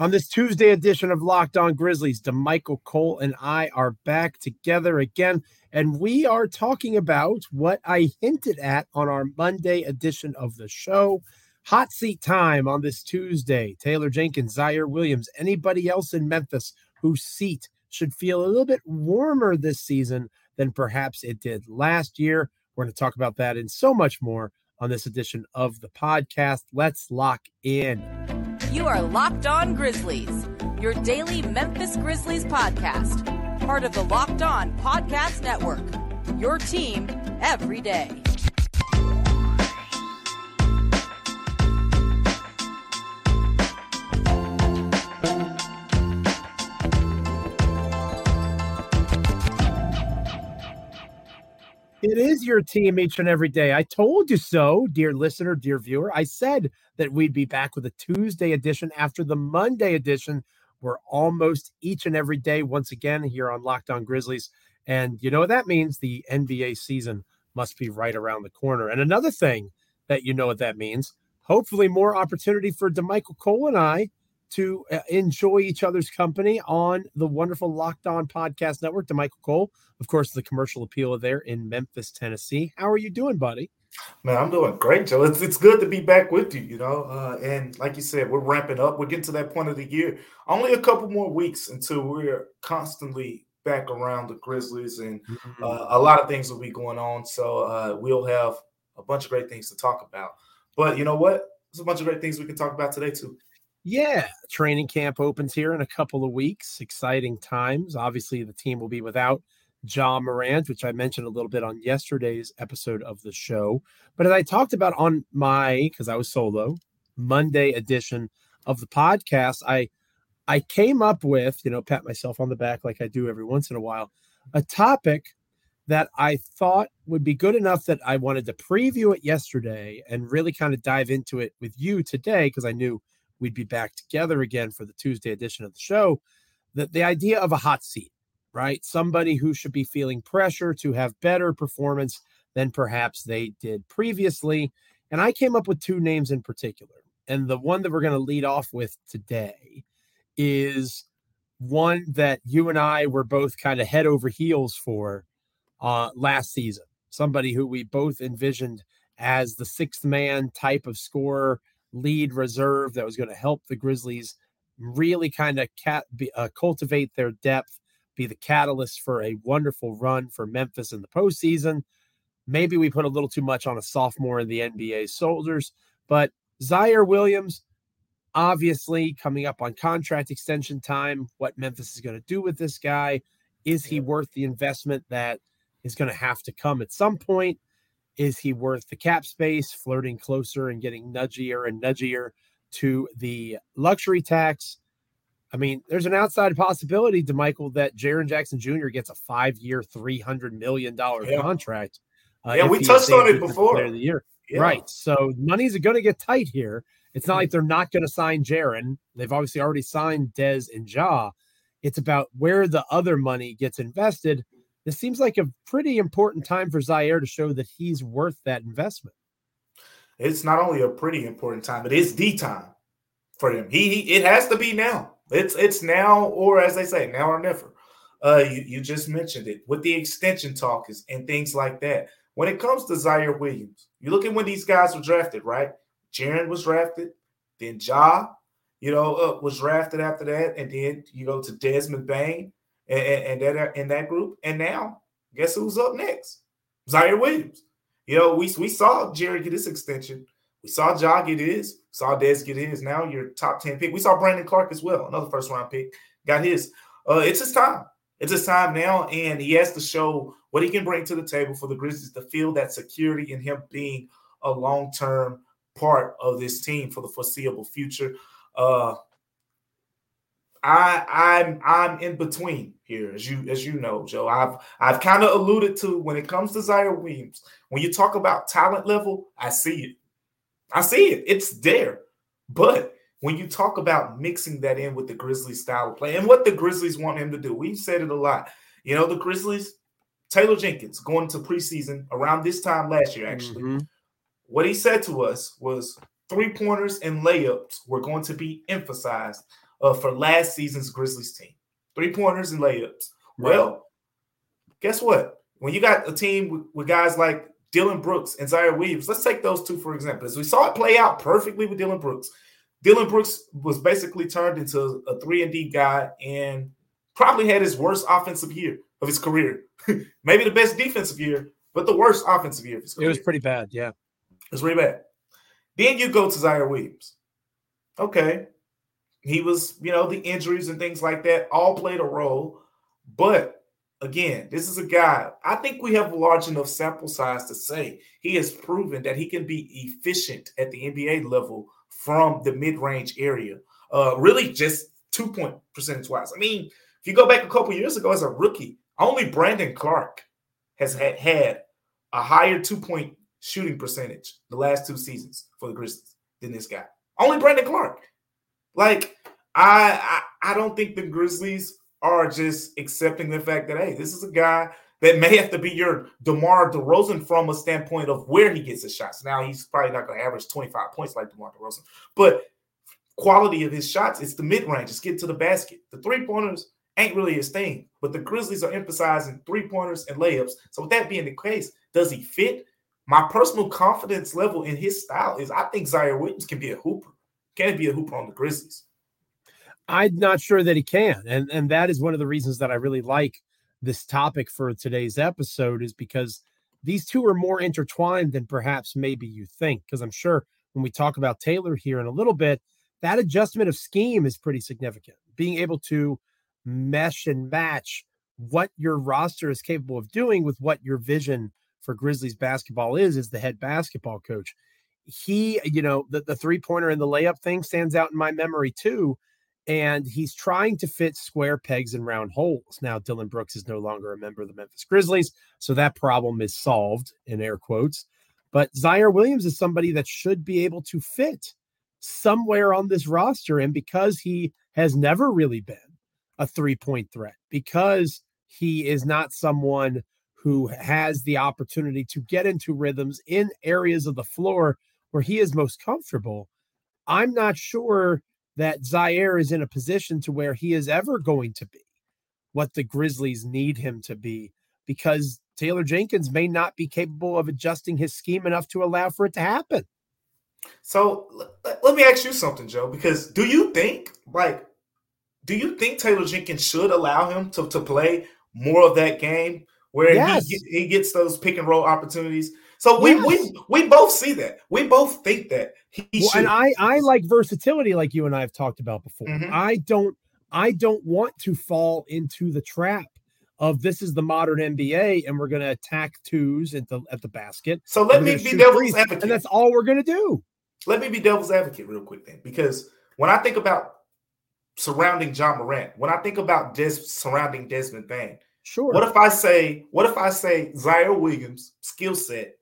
On this Tuesday edition of Locked On Grizzlies, Damichael Cole and I are back together again, and we are talking about what I hinted at on our Monday edition of the show. Hot seat time on this Tuesday. Taylor Jenkins, Ziaire Williams, anybody else in Memphis whose seat should feel a little bit warmer this season than perhaps it did last year. We're going to talk about that and so much more on this edition of the podcast. Let's lock in. You are Locked On Grizzlies, your daily Memphis Grizzlies podcast, part of the Locked On Podcast Network. Your team every day. It is your team each and every day. I told you so, dear listener, dear viewer. I said that we'd be back with a Tuesday edition after the Monday edition. We're almost each and every day once again here on Locked On Grizzlies. And you know what that means? The NBA season must be right around the corner. And another thing that you know what that means, hopefully more opportunity for Damichael Cole and I to uh, enjoy each other's company on the wonderful Locked On Podcast Network. Damichael Cole, of course, the commercial appeal there in Memphis, Tennessee. How are you doing, buddy? Man, I'm doing great, Joe. It's, it's good to be back with you, you know. Uh, and like you said, we're ramping up. We're getting to that point of the year. Only a couple more weeks until we're constantly back around the Grizzlies, and mm-hmm. uh, a lot of things will be going on. So uh, we'll have a bunch of great things to talk about. But you know what? There's a bunch of great things we can talk about today, too. Yeah, training camp opens here in a couple of weeks. Exciting times. Obviously, the team will be without Ja Morant, which I mentioned a little bit on yesterday's episode of the show. But as I talked about on my, because I was solo, Monday edition of the podcast, I I came up with, you know, pat myself on the back like I do every once in a while, a topic that I thought would be good enough that I wanted to preview it yesterday and really kind of dive into it with you today because I knew we'd be back together again for the Tuesday edition of the show. That the idea of a hot seat, right? Somebody who should be feeling pressure to have better performance than perhaps they did previously. And I came up with two names in particular. And the one that we're going to lead off with today is one that you and I were both kind of head over heels for uh, last season. Somebody who we both envisioned as the sixth man type of scorer lead reserve that was going to help the Grizzlies really kind of cat be, uh, cultivate their depth, be the catalyst for a wonderful run for Memphis in the postseason. Maybe we put a little too much on a sophomore in the NBA soldiers, but Ziaire Williams, obviously coming up on contract extension time, what Memphis is going to do with this guy. Is he worth the investment that is going to have to come at some point? Is he worth the cap space, flirting closer and getting nudgier and nudgier to the luxury tax? I mean, there's an outside possibility, Damichael, that Jaren Jackson Jr. gets a five-year, three hundred million dollar yeah. contract. Uh, yeah, we touched on it before. Of the year. Yeah. Right. So money's going to get tight here. It's not like they're not going to sign Jaren. They've obviously already signed Dez and Ja. It's about where the other money gets invested this seems like a pretty important time for Ziaire to show that he's worth that investment. It's not only a pretty important time, but it is the time for him. He, he it has to be now. It's it's now or as they say, now or never. Uh, you, you just mentioned it with the extension talkers and things like that. When it comes to Ziaire Williams, you look at when these guys were drafted, right? Jaren was drafted, then Ja, you know, uh, was drafted after that, and then you go to Desmond Bane, and, and that in that group. And now, guess who's up next? Ziaire Williams. You know, we we saw Jerry get his extension. We saw Ja get his. Saw Dez get his. Now your top ten pick. We saw Brandon Clarke as well, another first round pick, got his. Uh, it's his time. It's his time now, and he has to show what he can bring to the table for the Grizzlies to feel that security in him being a long term part of this team for the foreseeable future. Uh, I I'm I'm in between here, as you as you know, Joe. I've I've kind of alluded to when it comes to Ziaire Williams. When you talk about talent level, I see it. I see it. It's there. But when you talk about mixing that in with the Grizzlies style of play and what the Grizzlies want him to do, we've said it a lot. You know, the Grizzlies, Taylor Jenkins going to preseason around this time last year, actually. Mm-hmm. What he said to us was three pointers and layups were going to be emphasized uh, for last season's Grizzlies team. Three pointers and layups. Well, guess what? When you got a team with, with guys like Dillon Brooks and Ziaire Williams, let's take those two for example. As we saw it play out perfectly with Dillon Brooks. Dillon Brooks was basically turned into a three and D guy and probably had his worst offensive year of his career. Maybe the best defensive year, but the worst offensive year of his career. It was pretty bad, yeah. It was pretty bad. Then you go to Ziaire Williams. Okay. He was, you know, the injuries and things like that all played a role. But again, this is a guy, I think we have a large enough sample size to say he has proven that he can be efficient at the NBA level from the mid range area. Uh, really, just two point percentage wise. I mean, if you go back a couple years ago as a rookie, only Brandon Clarke has had, had a higher two point shooting percentage the last two seasons for the Grizzlies than this guy. Only Brandon Clarke. Like, I, I I don't think the Grizzlies are just accepting the fact that hey, this is a guy that may have to be your DeMar DeRozan from a standpoint of where he gets his shots. Now he's probably not going to average 25 points like DeMar DeRozan, but quality of his shots, it's the mid range, just get to the basket. The three pointers ain't really his thing, but the Grizzlies are emphasizing three pointers and layups. So with that being the case, does he fit? My personal confidence level in his style is I think Ziaire Williams can be a hooper. Can he be a hooper on the Grizzlies? I'm not sure that he can. And and that is one of the reasons that I really like this topic for today's episode is because these two are more intertwined than perhaps maybe you think. Because I'm sure when we talk about Taylor here in a little bit, that adjustment of scheme is pretty significant. Being able to mesh and match what your roster is capable of doing with what your vision for Grizzlies basketball is, as the head basketball coach. He, you know, the, the three pointer and the layup thing stands out in my memory too. And he's trying to fit square pegs in round holes. Now, Dillon Brooks is no longer a member of the Memphis Grizzlies. So that problem is solved in air quotes. But Ziaire Williams is somebody that should be able to fit somewhere on this roster. And because he has never really been a three point threat, because he is not someone who has the opportunity to get into rhythms in areas of the floor where he is most comfortable, I'm not sure that Ziaire is in a position to where he is ever going to be what the Grizzlies need him to be because Taylor Jenkins may not be capable of adjusting his scheme enough to allow for it to happen. So let me ask you something, Joe, because do you think, like, do you think Taylor Jenkins should allow him to, to play more of that game where yes. he, he gets those pick and roll opportunities. So we yes. we we both see that. We both think that he well, And I I like versatility, like you and I have talked about before. Mm-hmm. I don't I don't want to fall into the trap of this is the modern NBA and we're going to attack twos at the at the basket. So let me be devil's advocate, and that's all we're going to do. Let me be devil's advocate real quick then, because when I think about surrounding Ja Morant, when I think about Des surrounding Desmond Bane, Sure. What if I say, what if I say Ziaire Williams skill set?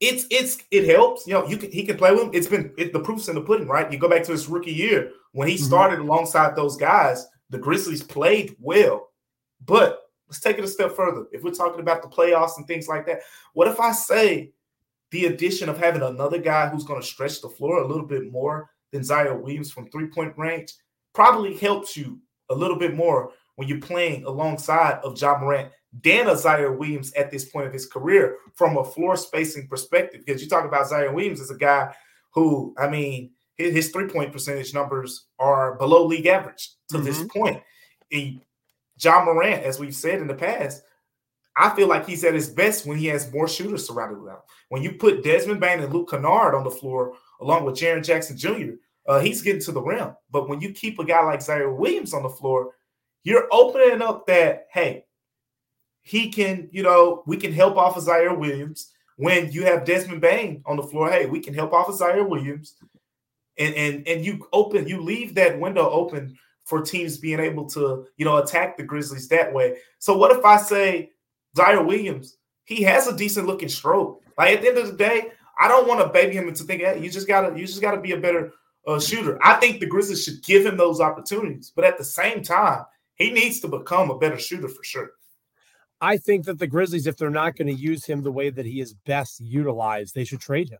It's it's it helps. You know, you can he can play with him. It's been it, the proof's in the pudding, right? You go back to his rookie year when he mm-hmm. started alongside those guys. The Grizzlies played well, but let's take it a step further. If we're talking about the playoffs and things like that, what if I say the addition of having another guy who's going to stretch the floor a little bit more than Ziaire Williams from three point range probably helps you a little bit more when you're playing alongside of Ja Morant than a Ziaire Williams at this point of his career from a floor spacing perspective. Because you talk about Ziaire Williams as a guy who, I mean, his, his three point percentage numbers are below league average to mm-hmm. this point. And Ja Morant, as we've said in the past, I feel like he's at his best when he has more shooters surrounded around. When you put Desmond Bane and Luke Kennard on the floor, along with Jaren Jackson Jr., uh, he's getting to the rim. But when you keep a guy like Ziaire Williams on the floor, you're opening up that, hey, he can, you know, we can help off of Ziaire Williams. When you have Desmond Bane on the floor, hey, we can help off of Ziaire Williams. And and and you open, you leave that window open for teams being able to, you know, attack the Grizzlies that way. So what if I say Ziaire Williams, he has a decent looking stroke. Like at the end of the day, I don't want to baby him into thinking, hey, you just gotta, you just gotta be a better uh, shooter. I think the Grizzlies should give him those opportunities, but at the same time, he needs to become a better shooter for sure. I think that the Grizzlies, if they're not going to use him the way that he is best utilized, they should trade him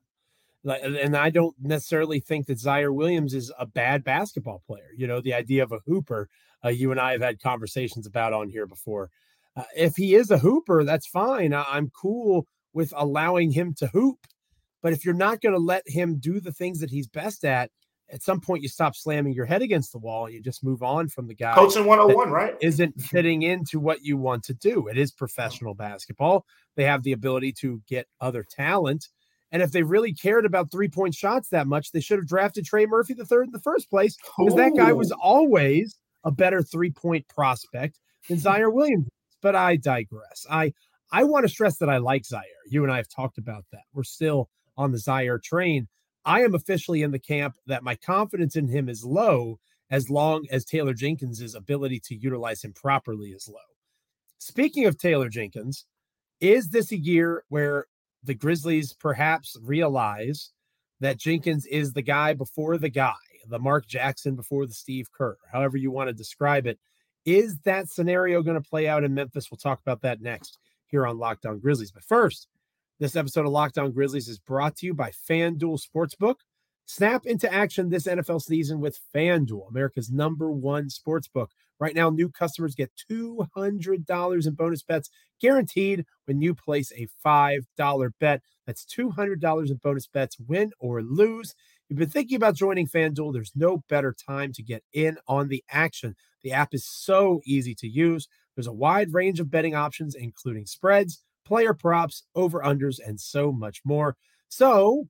And I don't necessarily think that Ziaire Williams is a bad basketball player. You know, the idea of a hooper, uh, you and I have had conversations about on here before. Uh, if he is a hooper, that's fine. I- I'm cool with allowing him to hoop. But if you're not going to let him do the things that he's best at, at some point you stop slamming your head against the wall. You just move on from the guy. Coaching 101, right? Isn't fitting into what you want to do. It is professional oh. basketball. They have the ability to get other talent. And if they really cared about three point shots that much, they should have drafted Trey Murphy the third in the first place because that guy was always a better three point prospect than Ziaire Williams. But I digress. I I want to stress that I like Ziaire. You and I have talked about that. We're still on the Ziaire train. I am officially in the camp that my confidence in him is low as long as Taylor Jenkins' ability to utilize him properly is low. Speaking of Taylor Jenkins, is this a year where the Grizzlies perhaps realize that Jenkins is the guy before the guy, the Mark Jackson before the Steve Kerr, however you want to describe it? Is that scenario going to play out in Memphis? We'll talk about that next here on Locked On Grizzlies. But first, this episode of Locked On Grizzlies is brought to you by FanDuel Sportsbook. Snap into action this NFL season with FanDuel, America's number one sportsbook. Right now, new customers get $200 in bonus bets guaranteed when you place a $5 bet. That's $200 in bonus bets, win or lose. You've been thinking about joining FanDuel. There's no better time to get in on the action. The app is so easy to use. There's a wide range of betting options, including spreads player props, over unders, and so much more. So,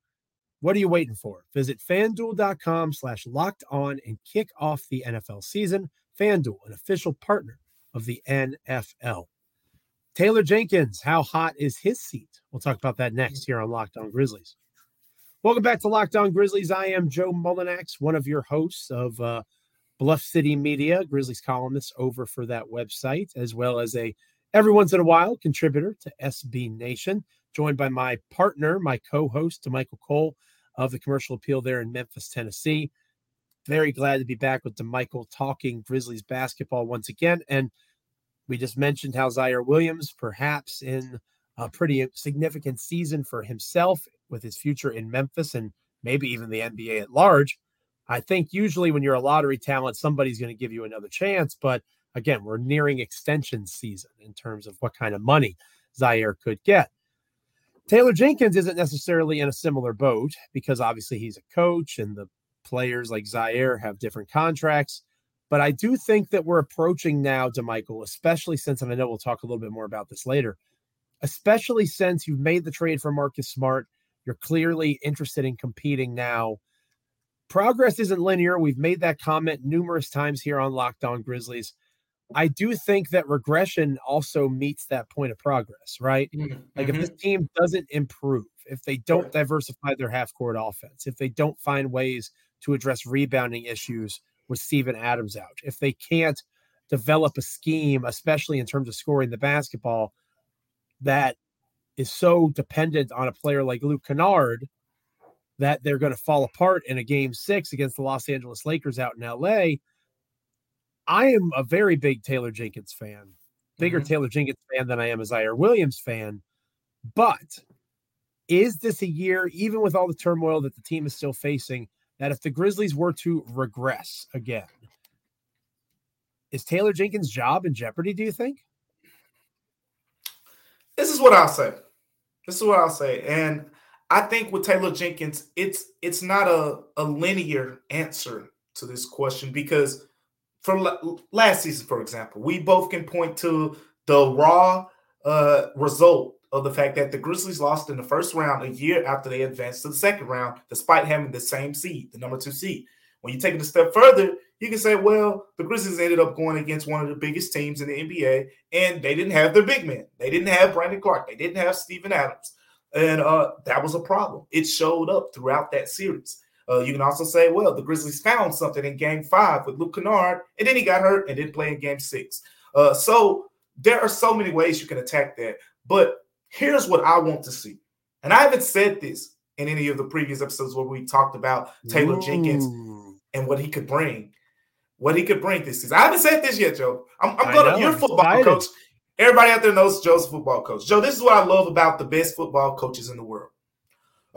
what are you waiting for? Visit fanduel.com slash locked on and kick off the NFL season. FanDuel, an official partner of the NFL. Taylor Jenkins, how hot is his seat? We'll talk about that next here on Locked On Grizzlies. Welcome back to Locked On Grizzlies. I am Joe Mullinax, one of your hosts of uh, Bluff City Media, Grizzlies columnist over for that website, as well as a every once in a while contributor to SB Nation, joined by my partner, my co-host, Michael Cole of the Commercial Appeal there in Memphis, Tennessee. Very glad to be back with Michael talking Grizzlies basketball once again. And we just mentioned how Ziaire Williams, perhaps in a pretty significant season for himself with his future in Memphis and maybe even the NBA at large. I think usually when you're a lottery talent, somebody's going to give you another chance. But again, we're nearing extension season in terms of what kind of money Ziaire could get. Taylor Jenkins isn't necessarily in a similar boat because obviously he's a coach and the players like Ziaire have different contracts. But I do think that we're approaching now Damichael, especially since, and I know we'll talk a little bit more about this later, especially since you've made the trade for Marcus Smart. You're clearly interested in competing now. Progress isn't linear. We've made that comment numerous times here on Locked On Grizzlies. I do think that regression also meets that point of progress, right? Mm-hmm. Like if this mm-hmm. team doesn't improve, if they don't diversify their half court offense, if they don't find ways to address rebounding issues with Steven Adams out, if they can't develop a scheme, especially in terms of scoring the basketball, that is so dependent on a player like Luke Kennard that they're going to fall apart in a game six against the Los Angeles Lakers out in LA I am a very big Taylor Jenkins fan, bigger mm-hmm. Taylor Jenkins fan than I am a Ziaire Williams fan. But is this a year, even with all the turmoil that the team is still facing, that if the Grizzlies were to regress again, is Taylor Jenkins' job in jeopardy, do you think? This is what I'll say. This is what I'll say. And I think with Taylor Jenkins, it's it's not a, a linear answer to this question because from last season, for example, we both can point to the raw uh, result of the fact that the Grizzlies lost in the first round a year after they advanced to the second round, despite having the same seed, the number two seed. When you take it a step further, you can say, well, the Grizzlies ended up going against one of the biggest teams in the NBA, and they didn't have their big men. They didn't have Brandon Clarke. They didn't have Steven Adams. And uh, that was a problem. It showed up throughout that series. Uh, you can also say, well, the Grizzlies found something in game five with Luke Kennard, and then he got hurt and didn't play in game six. Uh, so there are so many ways you can attack that. But here's what I want to see. And I haven't said this in any of the previous episodes where we talked about Taylor Ooh. Jenkins and what he could bring. What he could bring this season. I haven't said this yet, Joe. I'm, I'm going to, you're a football excited. coach. Everybody out there knows Joe's a football coach. Joe, this is what I love about the best football coaches in the world.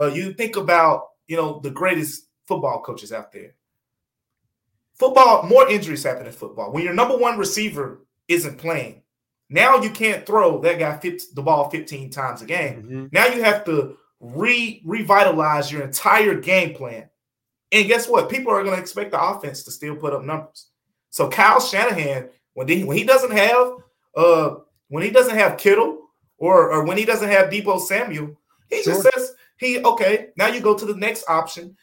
Uh, you think about you know the greatest football coaches out there. Football, more injuries happen in football. When your number one receiver isn't playing, now you can't throw that guy the ball 15 times a game. Mm-hmm. Now you have to re revitalize your entire game plan. And guess what? People are going to expect the offense to still put up numbers. So Kyle Shanahan, when he, when he doesn't have uh when he doesn't have Kittle or or when he doesn't have Deebo Samuel, he sure. just says he okay. Now you go to the next option,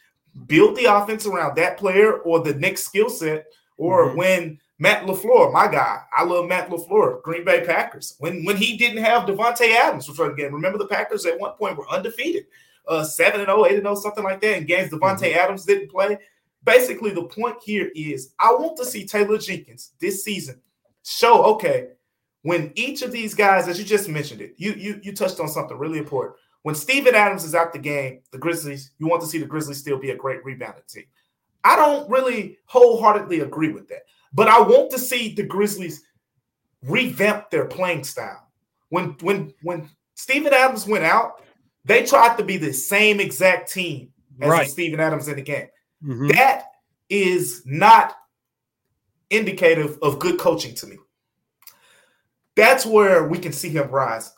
build the offense around that player or the next skill set. Or mm-hmm. when Matt LaFleur, my guy, I love Matt LaFleur, Green Bay Packers. When when he didn't have Davante Adams for the game, remember the Packers at one point were undefeated, uh, seven and 0, 8 and 0, something like that. In games Davante mm-hmm. Adams didn't play. Basically, the point here is I want to see Taylor Jenkins this season show okay when each of these guys, as you just mentioned it, you you you touched on something really important. When Steven Adams is out the game, the Grizzlies, you want to see the Grizzlies still be a great rebounding team. I don't really wholeheartedly agree with that, but I want to see the Grizzlies revamp their playing style. When when when Steven Adams went out, they tried to be the same exact team as right. Steven Adams in the game. Mm-hmm. That is not indicative of good coaching to me. That's where we can see him rise.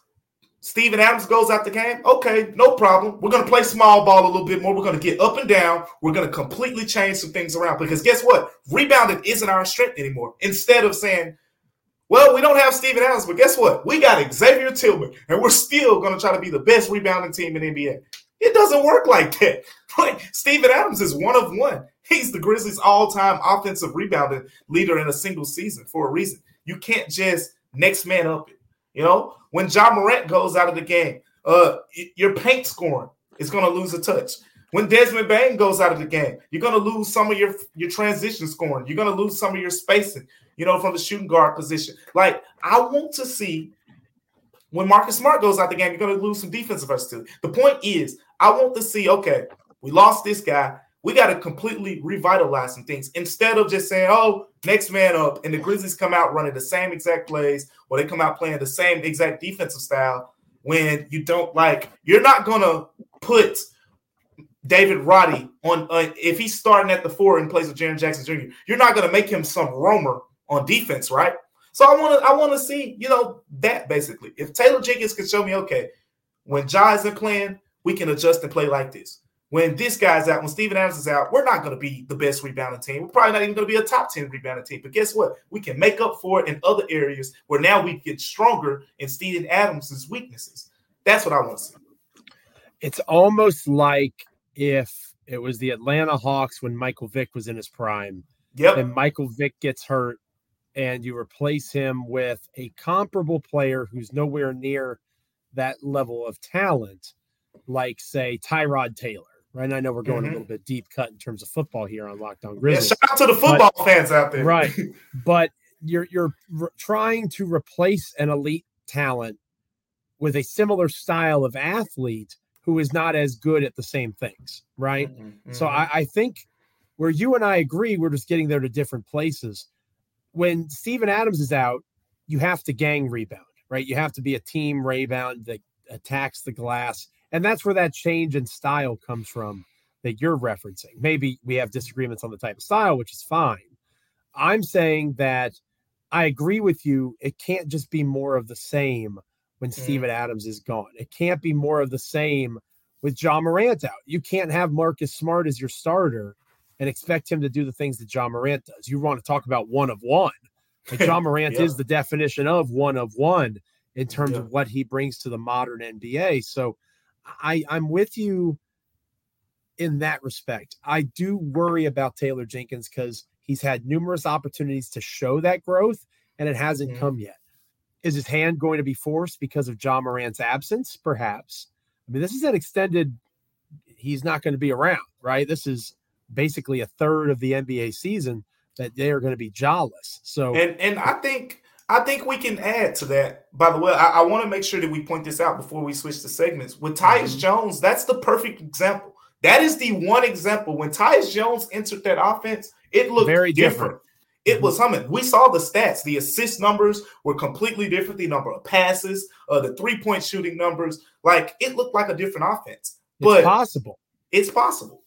Steven Adams goes out the game. Okay, no problem. We're going to play small ball a little bit more. We're going to get up and down. We're going to completely change some things around because guess what? Rebounding isn't our strength anymore. Instead of saying, well, we don't have Steven Adams, but guess what? We got Xavier Tillman, and we're still going to try to be the best rebounding team in NBA. It doesn't work like that. Like Steven Adams is one of one. He's the Grizzlies' all-time offensive rebounding leader in a single season for a reason. You can't just next man up it. You know, when Ja Morant goes out of the game, uh, your paint scoring is going to lose a touch. When Desmond Bane goes out of the game, you're going to lose some of your your transition scoring. You're going to lose some of your spacing. You know, from the shooting guard position. Like I want to see when Marcus Smart goes out of the game, you're going to lose some defensive versatility. The point is, I want to see. Okay, we lost this guy. We got to completely revitalize some things instead of just saying, "Oh, next man up," and the Grizzlies come out running the same exact plays, or they come out playing the same exact defensive style. When you don't like, you're not going to put David Roddy on uh, if he's starting at the four in place of Jaren Jackson Jr. You're not going to make him some roamer on defense, right? So I want to I want to see you know that basically. If Taylor Jenkins can show me, okay, when Ja isn't playing, we can adjust and play like this when this guy's out, when Steven Adams is out, we're not going to be the best rebounding team. We're probably not even going to be a top 10 rebounding team. But guess what? We can make up for it in other areas where now we get stronger in Steven Adams' weaknesses. That's what I want to see. It's almost like if it was the Atlanta Hawks when Michael Vick was in his prime. Yep. And Michael Vick gets hurt and you replace him with a comparable player who's nowhere near that level of talent, like, say, Tyrod Taylor right? And I know we're going mm-hmm. a little bit deep cut in terms of football here on Locked On Grizzlies. Yeah, shout out to the football but, fans out there, right? But you're you're re- trying to replace an elite talent with a similar style of athlete who is not as good at the same things, right? Mm-hmm. So I, I think where you and I agree, we're just getting there to different places. When Steven Adams is out, you have to gang rebound, right? You have to be a team rebound that attacks the glass and that's where that change in style comes from that you're referencing. Maybe we have disagreements on the type of style, which is fine. I'm saying that I agree with you. It can't just be more of the same when mm. Steven Adams is gone. It can't be more of the same with Ja Morant out. You can't have Marcus Smart as your starter and expect him to do the things that Ja Morant does. You want to talk about one of one. Like Ja Morant yeah. is the definition of one of one in terms yeah. of what he brings to the modern NBA. So I I'm with you in that respect. I do worry about Taylor Jenkins because he's had numerous opportunities to show that growth and it hasn't mm-hmm. come yet. Is his hand going to be forced because of Ja Morant's absence? Perhaps. I mean, this is an extended, he's not going to be around, right? This is basically a third of the NBA season that they are going to be jawless. So and and I think I think we can add to that. By the way, I, I want to make sure that we point this out before we switch to segments. With Tyus mm-hmm. Jones, that's the perfect example. That is the one example. When Tyus Jones entered that offense, it looked very different. different. It mm-hmm. was humming. We saw the stats. The assist numbers were completely different. The number of passes, uh, the three point shooting numbers, like it looked like a different offense. but it's possible. It's possible.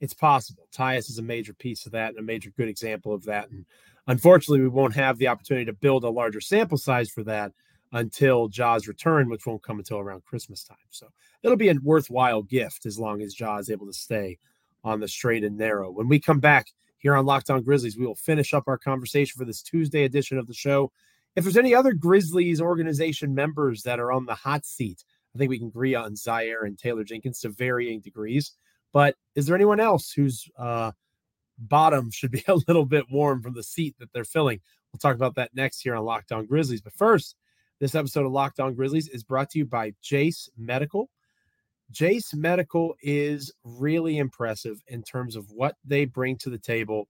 It's possible. Tyus is a major piece of that and a major good example of that. And unfortunately, we won't have the opportunity to build a larger sample size for that until Ja's return, which won't come until around Christmas time. So it'll be a worthwhile gift as long as Ja is able to stay on the straight and narrow. When we come back here on Locked On Grizzlies, we will finish up our conversation for this Tuesday edition of the show. If there's any other Grizzlies organization members that are on the hot seat, I think we can agree on Ziaire and Taylor Jenkins to varying degrees. But is there anyone else who's uh, bottom should be a little bit warm from the seat that they're filling? We'll talk about that next here on Locked On Grizzlies. But first, this episode of Locked On Grizzlies is brought to you by Jase Medical. Jase Medical is really impressive in terms of what they bring to the table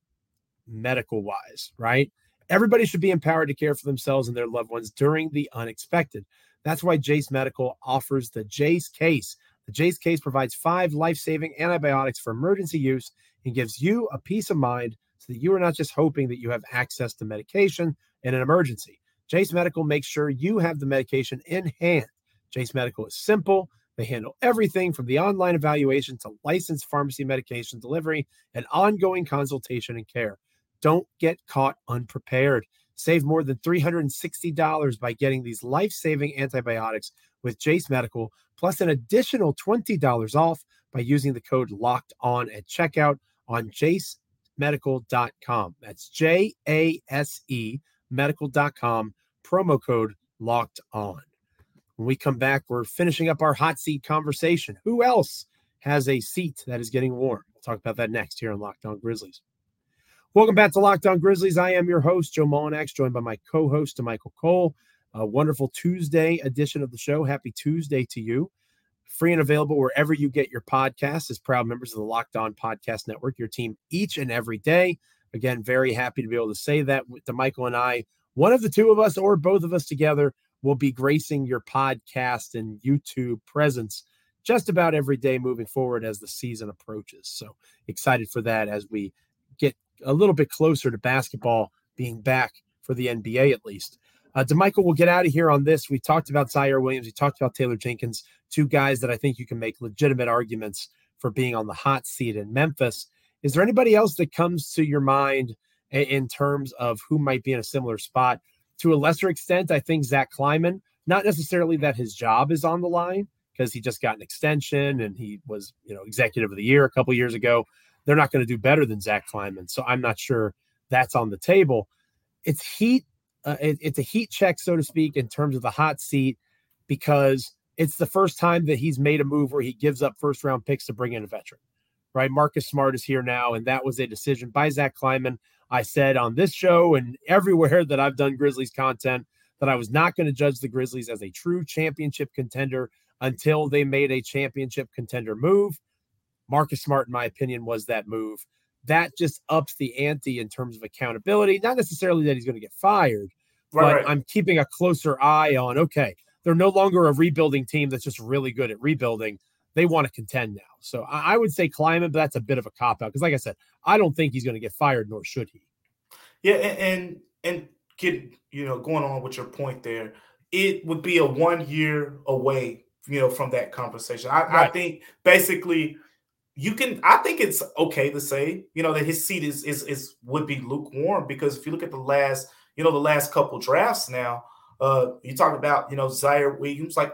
medical wise, right? Everybody should be empowered to care for themselves and their loved ones during the unexpected. That's why Jase Medical offers the Jase case. The Jase case provides five life saving antibiotics for emergency use and gives you a peace of mind so that you are not just hoping that you have access to medication in an emergency. Jase Medical makes sure you have the medication in hand. Jase Medical is simple. They handle everything from the online evaluation to licensed pharmacy medication delivery and ongoing consultation and care. Don't get caught unprepared. Save more than $360 by getting these life saving antibiotics with Jase Medical, plus an additional $20 off by using the code locked on at checkout on jasemedical.com. That's J A S E medical.com, promo code locked on. When we come back, we're finishing up our hot seat conversation. Who else has a seat that is getting warm? We'll talk about that next here on Locked On Grizzlies. Welcome back to Locked On Grizzlies. I am your host, Joe Mullinax, joined by my co host, Michael Cole. A wonderful Tuesday edition of the show. Happy Tuesday to you. Free and available wherever you get your podcasts as proud members of the Locked On Podcast Network, your team each and every day. Again, very happy to be able to say that to Michael and I. One of the two of us or both of us together will be gracing your podcast and YouTube presence just about every day moving forward as the season approaches. So excited for that as we get a little bit closer to basketball being back for the NBA at least. Uh, Damichael, we'll get out of here on this. We talked about Ziaire Williams. We talked about Taylor Jenkins, two guys that I think you can make legitimate arguments for being on the hot seat in Memphis. Is there anybody else that comes to your mind in terms of who might be in a similar spot? To a lesser extent, I think Zach Kleiman, not necessarily that his job is on the line because he just got an extension and he was, you know, executive of the year a couple years ago. They're not going to do better than Zach Kleiman. So I'm not sure that's on the table. It's heat. Uh, it, it's a heat check, so to speak, in terms of the hot seat because it's the first time that he's made a move where he gives up first round picks to bring in a veteran, right? Marcus Smart is here now, and that was a decision by Zach Kleiman. I said on this show and everywhere that I've done Grizzlies content that I was not going to judge the Grizzlies as a true championship contender until they made a championship contender move. Marcus Smart, in my opinion, was that move. That just ups the ante in terms of accountability. Not necessarily that he's going to get fired, right, but right. I'm keeping a closer eye on okay, they're no longer a rebuilding team that's just really good at rebuilding. They want to contend now. So I, I would say Kleiman, but that's a bit of a cop out because, like I said, I don't think he's going to get fired, nor should he. Yeah, and, and and get you know going on with your point there, it would be a one year away, you know, from that conversation. I, right. I think basically you can I think it's okay to say, you know, that his seat is is is would be lukewarm because if you look at the last, you know, the last couple drafts now, uh you talk about, you know, Ziaire Williams, like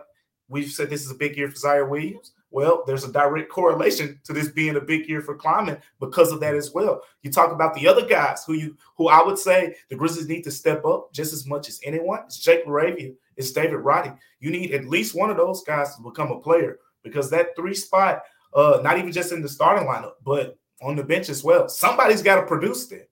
we've said this is a big year for Ziaire Williams. Well, there's a direct correlation to this being a big year for Kleiman because of that as well. You talk about the other guys who you who I would say the Grizzlies need to step up just as much as anyone. It's Jake LaRavia, it's David Roddy. You need at least one of those guys to become a player because that three spot, uh, not even just in the starting lineup, but on the bench as well. Somebody's got to produce there.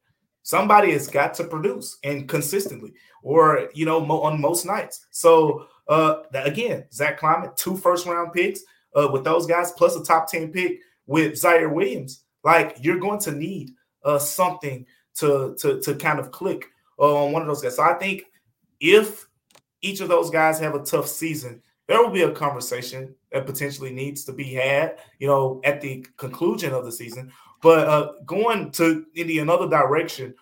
Somebody has got to produce and consistently, or you know, mo- on most nights. So uh, again, Zach Kleiman, two first round picks uh, with those guys, plus a top 10 pick with Ziaire Williams, like you're going to need uh, something to, to, to kind of click on one of those guys. So I think if each of those guys have a tough season, there will be a conversation that potentially needs to be had, you know, at the conclusion of the season. But uh, going to in the another direction,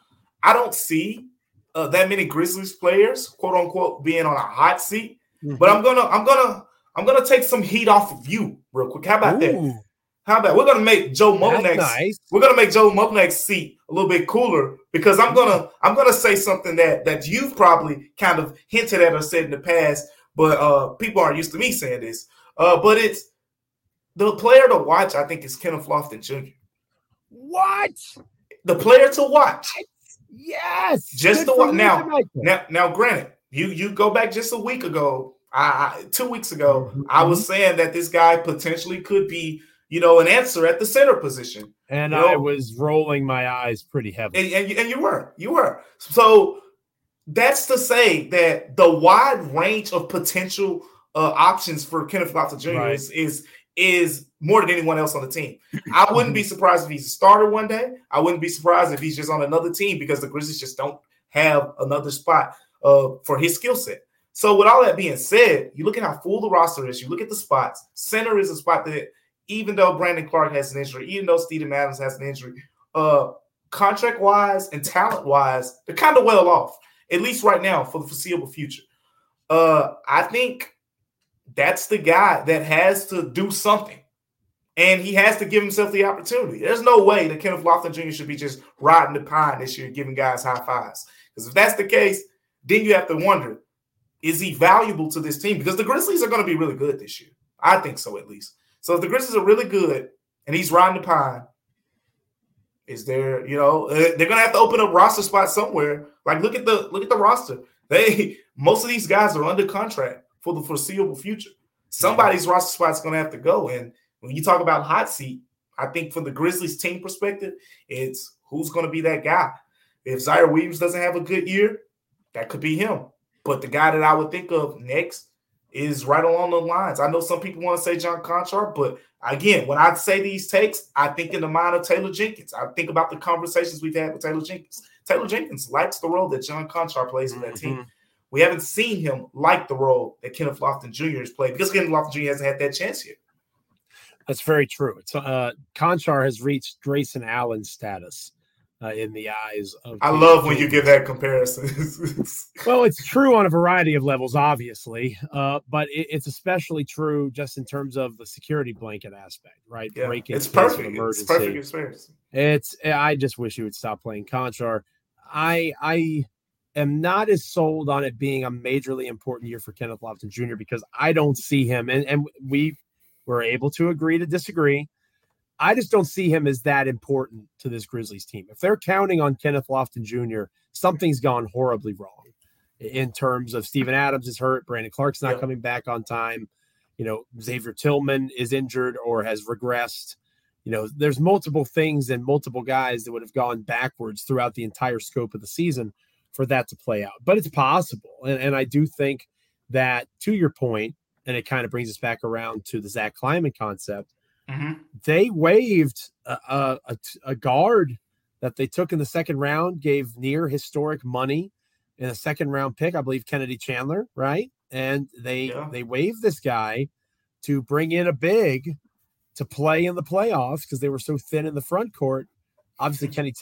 I don't see uh, that many Grizzlies players, quote unquote, being on a hot seat. Mm-hmm. But I'm gonna, I'm gonna, I'm gonna take some heat off of you real quick. How about Ooh. that? How about we're gonna make Joe Mullinax? Nice. We're gonna make Joe Mullinax's seat a little bit cooler because I'm gonna I'm gonna say something that that you've probably kind of hinted at or said in the past, but uh people aren't used to me saying this. Uh, but it's the player to watch. I think is Kenneth Lofton Jr. What? The player to watch. Yes. Just the one. Now, now, now, granted, you you go back just a week ago. I, two weeks ago, mm-hmm. I was saying that this guy potentially could be you know, an answer at the center position. And you know? I was rolling my eyes pretty heavily. And, and, and you were, you were. So that's to say that the wide range of potential uh, options for Kenneth Lofton Jr. Right. is is is more than anyone else on the team. I wouldn't be surprised if he's a starter one day. I wouldn't be surprised if he's just on another team because the Grizzlies just don't have another spot uh, for his skill set. So, with all that being said, you look at how full the roster is. You look at the spots. Center is a spot that even though Brandon Clarke has an injury, even though Steven Adams has an injury, uh, contract wise and talent wise, they're kind of well off, at least right now for the foreseeable future. Uh, I think that's the guy that has to do something. And he has to give himself the opportunity. There's no way that Kenneth Lofton Jr. should be just riding the pine this year, giving guys high fives. Because if that's the case, then you have to wonder is he valuable to this team? Because the Grizzlies are going to be really good this year. I think so, at least. So if the Grizzlies are really good and he's riding the pine, is there, you know, uh, they're gonna have to open up roster spots somewhere. Like look at the look at the roster. They most of these guys are under contract for the foreseeable future. Somebody's roster spot's gonna have to go. And when you talk about hot seat, I think from the Grizzlies team perspective, it's who's gonna be that guy. If Ziaire Williams doesn't have a good year, that could be him. But the guy that I would think of next is right along the lines. I know some people want to say John Konchar, but again, when I say these takes, I think in the mind of Taylor Jenkins. I think about the conversations we've had with Taylor Jenkins. Taylor Jenkins likes the role that John Konchar plays mm-hmm. that team. We haven't seen him like the role that Kenneth Lofton Jr. has played because Kenneth Lofton Jr. hasn't had that chance yet. That's very true. It's uh Konchar has reached Grayson Allen status uh, in the eyes of. I love when you give that comparison. well, it's true on a variety of levels, obviously, uh, but it, it's especially true just in terms of the security blanket aspect, right? Yeah, Breaking it's perfect. It's perfect experience. It's. I just wish you would stop playing Konchar. I I am not as sold on it being a majorly important year for Kenneth Lofton Jr. because I don't see him, and and we were able to agree to disagree I just don't see him as that important to this Grizzlies team. If they're counting on Kenneth Lofton Jr., something's gone horribly wrong in terms of Steven Adams is hurt, Brandon Clarke's not coming back on time. You know, Xavier Tillman is injured or has regressed. You know, there's multiple things and multiple guys that would have gone backwards throughout the entire scope of the season for that to play out. But it's possible. And, and I do think that, to your point, and it kind of brings us back around to the Zach Kleiman concept Mm-hmm. They waived a, a, a, guard that they took in the second round, gave near historic money in a second round pick, I believe Kennedy Chandler, right? And they yeah. they waived this guy to bring in a big to play in the playoffs because they were so thin in the front court. Obviously, Kenny,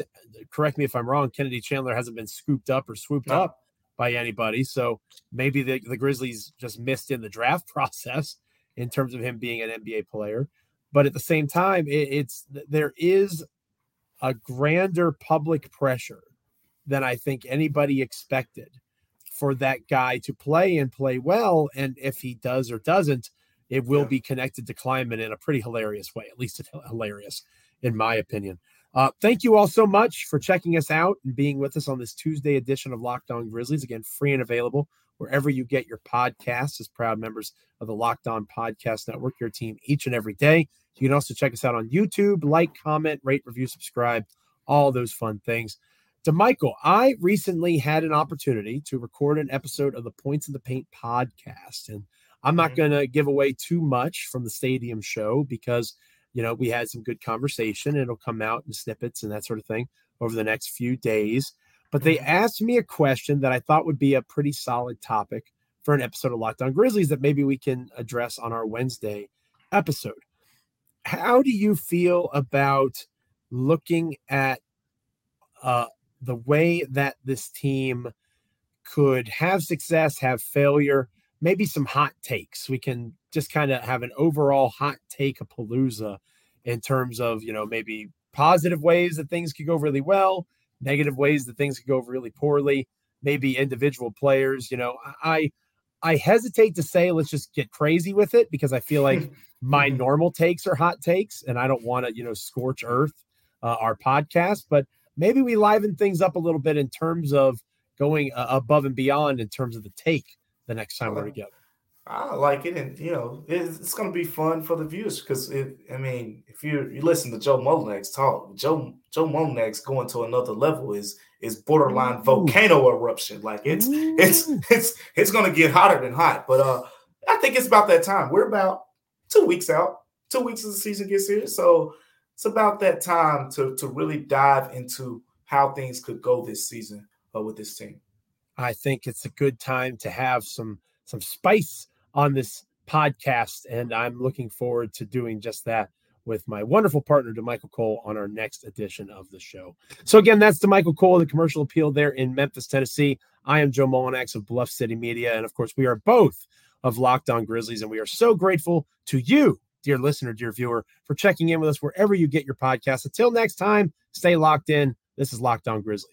correct me if I'm wrong. Kennedy Chandler hasn't been scooped up or swooped no. up by anybody, so maybe the, the Grizzlies just missed in the draft process in terms of him being an NBA player. But at the same time, it, it's there is a grander public pressure than I think anybody expected for that guy to play and play well. And if he does or doesn't, it will yeah. be connected to Kleiman in a pretty hilarious way. At least it's hilarious, in my opinion. Uh, thank you all so much for checking us out and being with us on this Tuesday edition of Locked On Grizzlies. Again, free and available wherever you get your podcasts as proud members of the Locked On Podcast Network, your team each and every day. You can also check us out on YouTube, like, comment, rate, review, subscribe, all those fun things. Damichael, I recently had an opportunity to record an episode of the Points in the Paint podcast. And I'm not mm-hmm. going to give away too much from the stadium show because, you know, we had some good conversation. It'll come out in snippets and that sort of thing over the next few days. But they mm-hmm. asked me a question that I thought would be a pretty solid topic for an episode of Locked On Grizzlies that maybe we can address on our Wednesday episode how do you feel about looking at uh, the way that this team could have success, have failure, maybe some hot takes. We can just kind of have an overall hot take of palooza in terms of, you know, maybe positive ways that things could go really well, negative ways that things could go really poorly, maybe individual players. You know, I I hesitate to say let's just get crazy with it because I feel like my mm-hmm. normal takes are hot takes and I don't want to, you know, scorch earth uh, our podcast, but maybe we liven things up a little bit in terms of going uh, above and beyond in terms of the take the next time we're together. I like it, and you know, it's, it's going to be fun for the viewers because I mean, if you you listen to Joe Mullinax talk, Joe Joe Mullinax going to another level is is borderline Ooh. volcano eruption. Like it's Ooh. it's it's it's going to get hotter than hot. But uh, I think it's about that time. We're about two weeks out. Two weeks as the season gets here, so it's about that time to to really dive into how things could go this season uh, with this team. I think it's a good time to have some some spice on this podcast, and I'm looking forward to doing just that with my wonderful partner, Damichael Cole, on our next edition of the show. So again, that's Damichael Cole, the commercial appeal there in Memphis, Tennessee. I am Joe Mullinax of Bluff City Media, and of course, we are both of Locked On Grizzlies, and we are so grateful to you, dear listener, dear viewer, for checking in with us wherever you get your podcast. Until next time, stay locked in. This is Locked On Grizzlies.